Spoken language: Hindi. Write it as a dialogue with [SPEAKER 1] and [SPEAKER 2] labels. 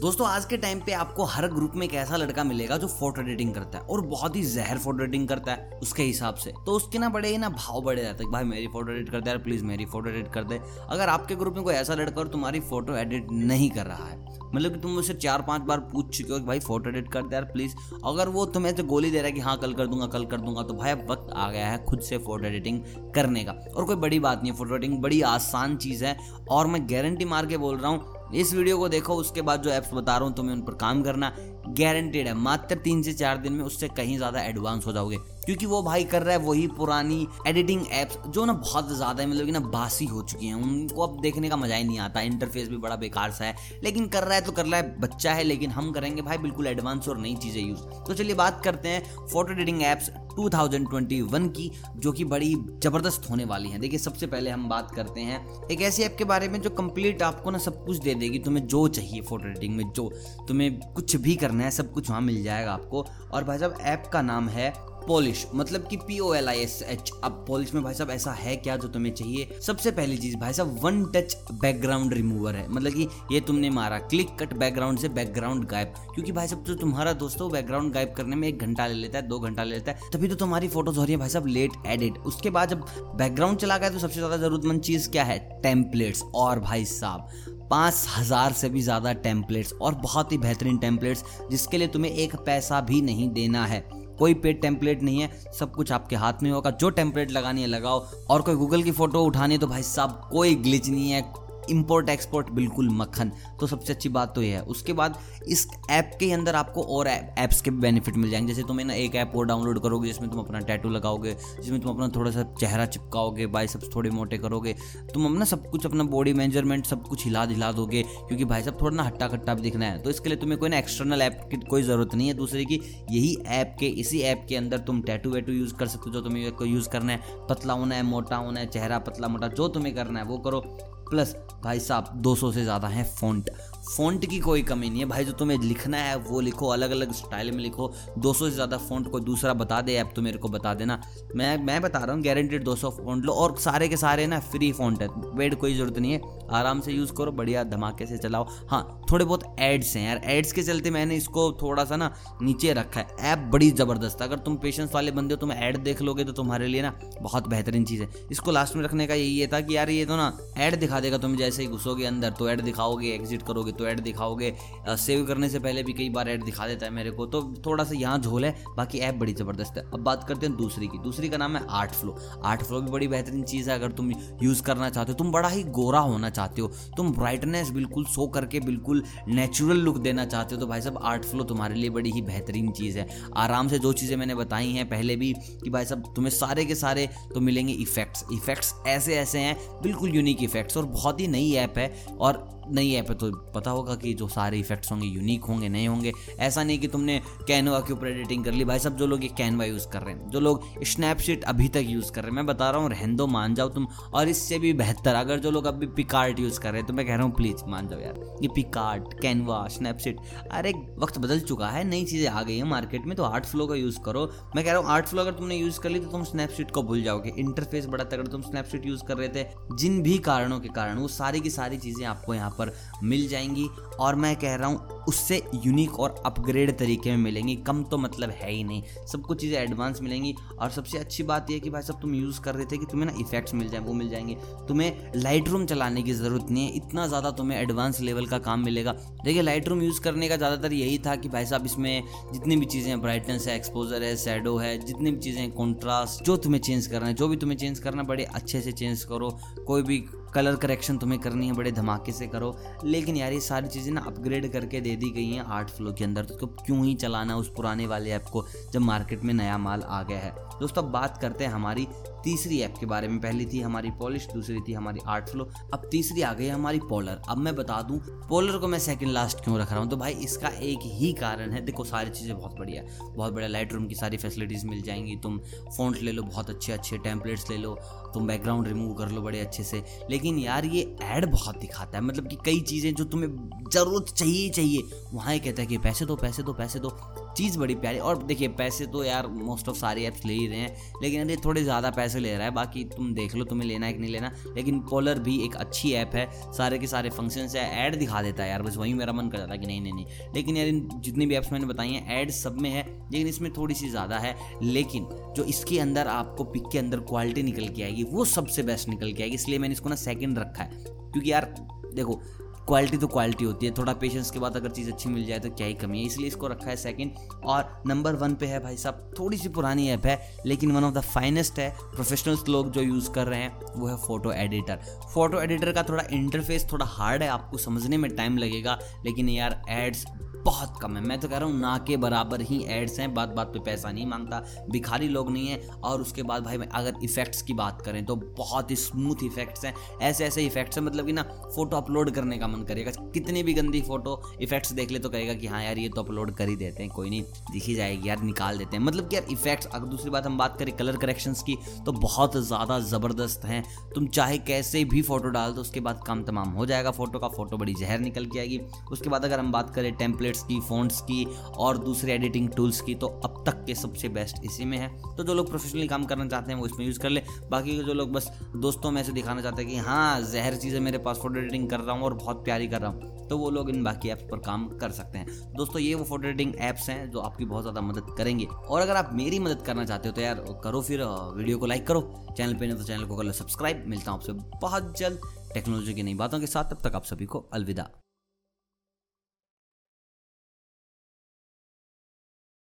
[SPEAKER 1] दोस्तों, आज के टाइम पे आपको हर ग्रुप में एक ऐसा लड़का मिलेगा जो फ़ोटो एडिटिंग करता है और बहुत ही जहर फ़ोटो एडिटिंग करता है उसके हिसाब से। तो उसके ना बड़े ही ना भाव बढ़े जाते हैं भाई, मेरी फ़ोटो एडिट कर दे यार प्लीज़ मेरी फ़ोटो एडिट कर दे। अगर आपके ग्रुप में कोई ऐसा लड़का और तुम्हारी फ़ोटो एडिट नहीं कर रहा है मतलब कि तुम मुझसे चार पाँच बार पूछ चुके हो कि, भाई फ़ोटो एडिट कर दे यार प्लीज़ अगर वो तुम्हें तो गोली दे रहा है कि हाँ कल कर दूँगा, कल कर दूँगा तो भाई, अब वक्त आ गया है खुद से फ़ोटो एडिटिंग करने का। और कोई बड़ी बात नहीं है फ़ोटो एडिटिंग बड़ी आसान चीज़ है। और मैं गारंटी मार के बोल रहा हूँ इस वीडियो को देखो, उसके बाद जो ऐप्स बता रहा हूँ, तुम्हें उन पर काम करना गारंटेड है। मात्र तीन से चार दिन में उससे कहीं ज़्यादा एडवांस हो जाओगे। क्योंकि वो भाई कर रहा है वही पुरानी एडिटिंग एप्स जो ना बहुत ज़्यादा मतलब कि ना बासी हो चुकी हैं। उनको अब देखने का मज़ा ही नहीं आता। इंटरफेस भी बड़ा बेकार सा है। लेकिन कर रहा है तो कर रहा है, बच्चा है, लेकिन हम करेंगे भाई बिल्कुल एडवांस और नई चीज़ें यूज़ तो चलिए बात करते हैं फ़ोटो एडिटिंग एप्स 2021 की, जो कि बड़ी ज़बरदस्त होने वाली है। देखिए, सबसे पहले हम बात करते हैं एक ऐसी ऐप के बारे में जो कंप्लीट आपको ना सब कुछ दे देगी। तुम्हें जो चाहिए फ़ोटो एडिटिंग में, जो तुम्हें कुछ भी करना है, सब कुछ वहाँ मिल जाएगा आपको। और भाई साहब ऐप का नाम है पॉलिश मतलब कि P O L I S H अब पॉलिश में भाई साहब ऐसा है क्या जो तुम्हें चाहिए? सबसे पहली चीज़, भाई साहब वन टच बैकग्राउंड रिमूवर है। मतलब कि ये तुमने मारा। क्लिक कट बैकग्राउंड से बैकग्राउंड गायब। क्योंकि भाई साहब, जो तुम्हारा दोस्त है बैकग्राउंड गायब करने में एक घंटा ले लेता है, दो घंटा ले लेता है। तभी तो तुम्हारी फ़ोटोज़ हो रही है, भाई साहब लेट एडिट उसके बाद जब बैकग्राउंड चला गया तो सबसे ज़्यादा जरूरतमंद चीज़ क्या है? टेम्पलेट्स और भाई साहब, पाँच हज़ार से भी ज़्यादा टेम्पलेट्स और बहुत ही बेहतरीन टेम्पलेट्स जिसके लिए तुम्हें एक पैसा भी नहीं देना है। कोई पेड टेम्पलेट नहीं है, सब कुछ आपके हाथ में होगा। जो टेम्पलेट लगानी है लगाओ। और कोई गूगल की फ़ोटो उठानी है तो भाई साहब, कोई ग्लिच नहीं है। इम्पोर्ट एक्सपोर्ट बिल्कुल मक्खन। तो सबसे अच्छी बात तो ये है। उसके बाद इस ऐप के अंदर आपको और ऐप्स के बेनिफिट मिल जाएँगे। जैसे तुम्हें ना एक ऐप और डाउनलोड करोगे, जिसमें तुम अपना टैटू लगाओगे, जिसमें तुम अपना थोड़ा सा चेहरा चिपकाओगे बाइसेप्स थोड़े मोटे करोगे, तुम अपना सब कुछ, अपना बॉडी मेज़रमेंट सब कुछ हिला दिला दोगे, क्योंकि भाई साहब थोड़ा ना हट्टा खट्टा भी दिखना है। तो इसके लिए तुम्हें कोई ना एक्सटर्नल ऐप की कोई ज़रूरत नहीं है। दूसरे की यही ऐप के, इसी ऐप के अंदर तुम टैटू वैटू यूज़ कर सकते हो, जो तुम्हें यूज़ करना है। पतला होना है, मोटा होना है, चेहरा पतला मोटा जो तुम्हें करना है, वो करो। प्लस भाई साहब 200 से ज़्यादा हैं फ़ॉन्ट फ़ॉन्ट की कोई कमी नहीं है। भाई, जो तुम्हें लिखना है, वो लिखो अलग अलग स्टाइल में लिखो। 200 से ज़्यादा फ़ॉन्ट कोई दूसरा बता दे ऐप तो मेरे को बता देना। मैं मैं बता रहा हूँ गारंटेड 200 फ़ॉन्ट लो। और सारे के सारे ना फ्री फ़ॉन्ट है। वेट कोई ज़रूरत नहीं है। आराम से यूज़ करो, बढ़िया धमाके से चलाओ। हाँ थोड़े बहुत एड्स हैं यार। एड्स के चलते मैंने इसको थोड़ा सा ना नीचे रखा है। ऐप बड़ी ज़बरदस्त अगर तुम पेशेंस वाले बंदे हो, तुम ऐड देख लोगे तो तुम्हारे लिए ना बहुत बेहतरीन चीज़ है। इसको लास्ट में रखने का यही था कि यार ये तो ना ऐड दिखा देगा तुम जैसे ही घुसोगे अंदर तो ऐड दिखाओगे एग्जिट करोगे तो ऐड दिखाओगे। सेव करने से पहले भी कई बार ऐड दिखा देता है मेरे को तो थोड़ा सा यहाँ झोल है, बाकी ऐप बड़ी ज़बरदस्त है। अब बात करते हैं दूसरी की। दूसरी का नाम है आर्ट फ्लो आर्ट फ्लो भी बड़ी बेहतरीन चीज़ है, अगर तुम यूज़ करना चाहते हो, तुम बड़ा ही गोरा होना चाहते हो, तुम ब्राइटनेस बिल्कुल सो करके बिल्कुल नेचुरल लुक देना चाहते हो तो भाई साहब आर्ट फ्लो तुम्हारे लिए बड़ी ही बेहतरीन चीज़ है। आराम से जो चीज़ें मैंने बताई हैं पहले भी कि भाई साहब तुम्हें सारे के सारे तो मिलेंगे इफेक्ट्स इफेक्ट्स ऐसे ऐसे हैं, बिल्कुल यूनिक इफेक्ट्स और बहुत ही नई ऐप है और नई ऐप है तो पता होगा कि जो सारे इफेक्ट्स होंगे यूनिक होंगे, नए होंगे। ऐसा नहीं कि तुमने कैनवा के ऊपर एडिटिंग कर ली। भाई सब जो लोग ये कैनवा यूज़ कर रहे हैं, जो लोग स्नैपशीट अभी तक यूज़ कर रहे हैं, मैं बता रहा हूँ, रहन दो, मान जाओ तुम। और इससे भी बेहतर, अगर जो लोग अभी पिकार्ट यूज़ कर रहे हैं तो मैं कह रहा हूँ प्लीज़ मान जाओ यार, ये पिकार्ट कैनवा स्नैपशीट अरे, वक्त बदल चुका है, नई चीज़ें आ गई हैं मार्केट में तो आर्ट फ्लो का यूज़ करो। मैं कह रहा हूँ आर्ट फ्लो अगर तुमने यूज़ कर ली तो तुम स्नैपशीट को भूल जाओगे। इंटरफेस बड़ा तगड़ तुम स्नैपशीट यूज़ कर रहे थे, जिन भी कारणों के कारण, वो सारी की सारी चीज़ें आपको यहाँ पर मिल जाएँगी और मैं कह रहा हूँ, उससे यूनिक और अपग्रेड तरीके में मिलेंगी। कम तो मतलब है ही नहीं। सब कुछ चीज़ें एडवांस मिलेंगी और सबसे अच्छी बात यह कि भाई साहब, तुम यूज़ कर रहे थे कि तुम्हें ना इफेक्ट्स मिल जाए, वो मिल जाएँगे। तुम्हें लाइट रूम चलाने की ज़रूरत नहीं है। इतना ज़्यादा तुम्हें एडवांस लेवल का काम मिलेगा। देखिए लाइट रूम यूज़ करने का ज़्यादातर यही था कि भाई साहब, इसमें जितनी भी चीज़ें ब्राइटनेस है एक्सपोजर है सैडो है, जितनी भी चीज़ें कॉन्ट्रास्ट जो तुम्हें चेंज करना है, जो भी तुम्हें चेंज करना बड़े अच्छे से चेंज करो। कोई भी कलर करेक्शन तुम्हें करनी है, बड़े धमाके से करो। लेकिन यार, ये सारी चीज़ें ना अपग्रेड करके दे दी गई हैं आर्ट फ्लो के अंदर। तो उसको क्यों ही चलाना उस पुराने वाले ऐप को, जब मार्केट में नया माल आ गया है? दोस्तों, अब बात करते हैं हमारी तीसरी ऐप के बारे में, पहली थी हमारी पॉलिश, दूसरी थी हमारी आर्ट फ्लो, अब तीसरी आ गई हमारी पोलर। अब मैं बता दूँ, पोलर को मैं सेकंड लास्ट क्यों रख रहा हूँ? तो भाई इसका एक ही कारण है, देखो सारी चीज़ें बहुत बढ़िया है। बहुत बढ़िया लाइट रूम की सारी फैसिलिटीज़ मिल जाएँगी, तुम फ़ॉन्ट ले लो, बहुत अच्छे अच्छे टेम्पलेट्स ले लो, तुम बैकग्राउंड रिमूव कर लो बड़े अच्छे से। लेकिन यार ये ऐड बहुत दिखाता है मतलब कि कई चीज़ें जो तुम्हें ज़रूरत चाहिए चाहिए, वहाँ ये कहता है कि पैसे दो पैसे दो पैसे दो। चीज़ बड़ी प्यारी, और देखिए पैसे तो यार मोस्ट ऑफ़ सारी ऐप्स ले ही रहे हैं, लेकिन अरे थोड़े ज़्यादा पैसे ले रहा है, बाकी तुम देख लो तुम्हें लेना है कि नहीं लेना, लेकिन कॉलर भी एक अच्छी ऐप है, सारे के सारे फ़ंक्शन है ऐड दिखा देता है यार, बस वही मेरा मन कर जाता है कि नहीं नहीं नहीं। लेकिन यार इन जितनी भी ऐप्स मैंने बताई हैं ऐड सब में है, लेकिन इसमें थोड़ी सी ज़्यादा है, लेकिन जो इसके अंदर आपको पिक के अंदर क्वालिटी निकल के आएगी, वो सबसे बेस्ट निकल के आएगी, इसलिए मैंने इसको ना सेकेंड रखा है। क्योंकि यार देखो क्वालिटी तो क्वालिटी होती है। थोड़ा पेशेंस के बाद अगर चीज़ अच्छी मिल जाए तो क्या ही कमी है। इसलिए इसको रखा है सेकंड और नंबर वन पे है भाई साहब थोड़ी सी पुरानी ऐप है, लेकिन वन ऑफ़ द फाइनेस्ट है। प्रोफेशनल्स लोग जो यूज़ कर रहे हैं, वो है फ़ोटो एडिटर फ़ोटो एडिटर का थोड़ा इंटरफेस थोड़ा हार्ड है, आपको समझने में टाइम लगेगा। लेकिन यार एड्स बहुत कम है। मैं तो कह रहा हूँ, ना के बराबर ही एड्स हैं, बात बात पे पैसा नहीं माँगता, भिखारी लोग नहीं है, और उसके बाद भाई अगर इफेक्ट्स की बात करें तो बहुत ही स्मूथ इफेक्ट्स हैं। ऐसे ऐसे इफेक्ट्स हैं मतलब कि ना फ़ोटो अपलोड करने का मन करेगा। कितनी भी गंदी फ़ोटो इफेक्ट्स देख ले तो कहेगा कि हाँ यार, ये तो अपलोड कर ही देते हैं, कोई नहीं, दिखी जाएगी यार, निकाल देते हैं। मतलब कि यार इफेक्ट्स अगर दूसरी बात हम बात करें कलर करेक्शन की तो बहुत ज़्यादा ज़बरदस्त हैं। तुम चाहे कैसे भी फ़ोटो डाल दो, उसके बाद काम तमाम हो जाएगा। फ़ोटो का फ़ोटो बड़ी जहर निकल के आएगी। उसके बाद अगर हम बात करें टेम्पलेट टेम्पलेट्स की फ़ॉन्ट्स की और दूसरे एडिटिंग टूल्स की तो अब तक के सबसे बेस्ट इसी में है। तो जो लोग प्रोफेशनली काम करना चाहते हैं, वो इसमें यूज़ कर ले। बाकी जो लोग बस दोस्तों में से दिखाना चाहते हैं कि हाँ जहर चीज़ें मेरे पास फ़ोटो एडिटिंग कर रहा हूँ और बहुत प्यारी कर रहा हूँ तो वो लोग इन बाकी ऐप्स पर काम कर सकते हैं। दोस्तों, ये वो फ़ोटो एडिटिंग ऐप्स हैं जो आपकी बहुत ज़्यादा मदद करेंगे। और अगर आप मेरी मदद करना चाहते हो तो यार करो फिर वीडियो को लाइक करो। चैनल पे नहीं तो चैनल को कर लो सब्सक्राइब मिलता हूँ आपसे बहुत जल्द टेक्नोलॉजी की नई बातों के साथ। तब तक आप सभी को अलविदा।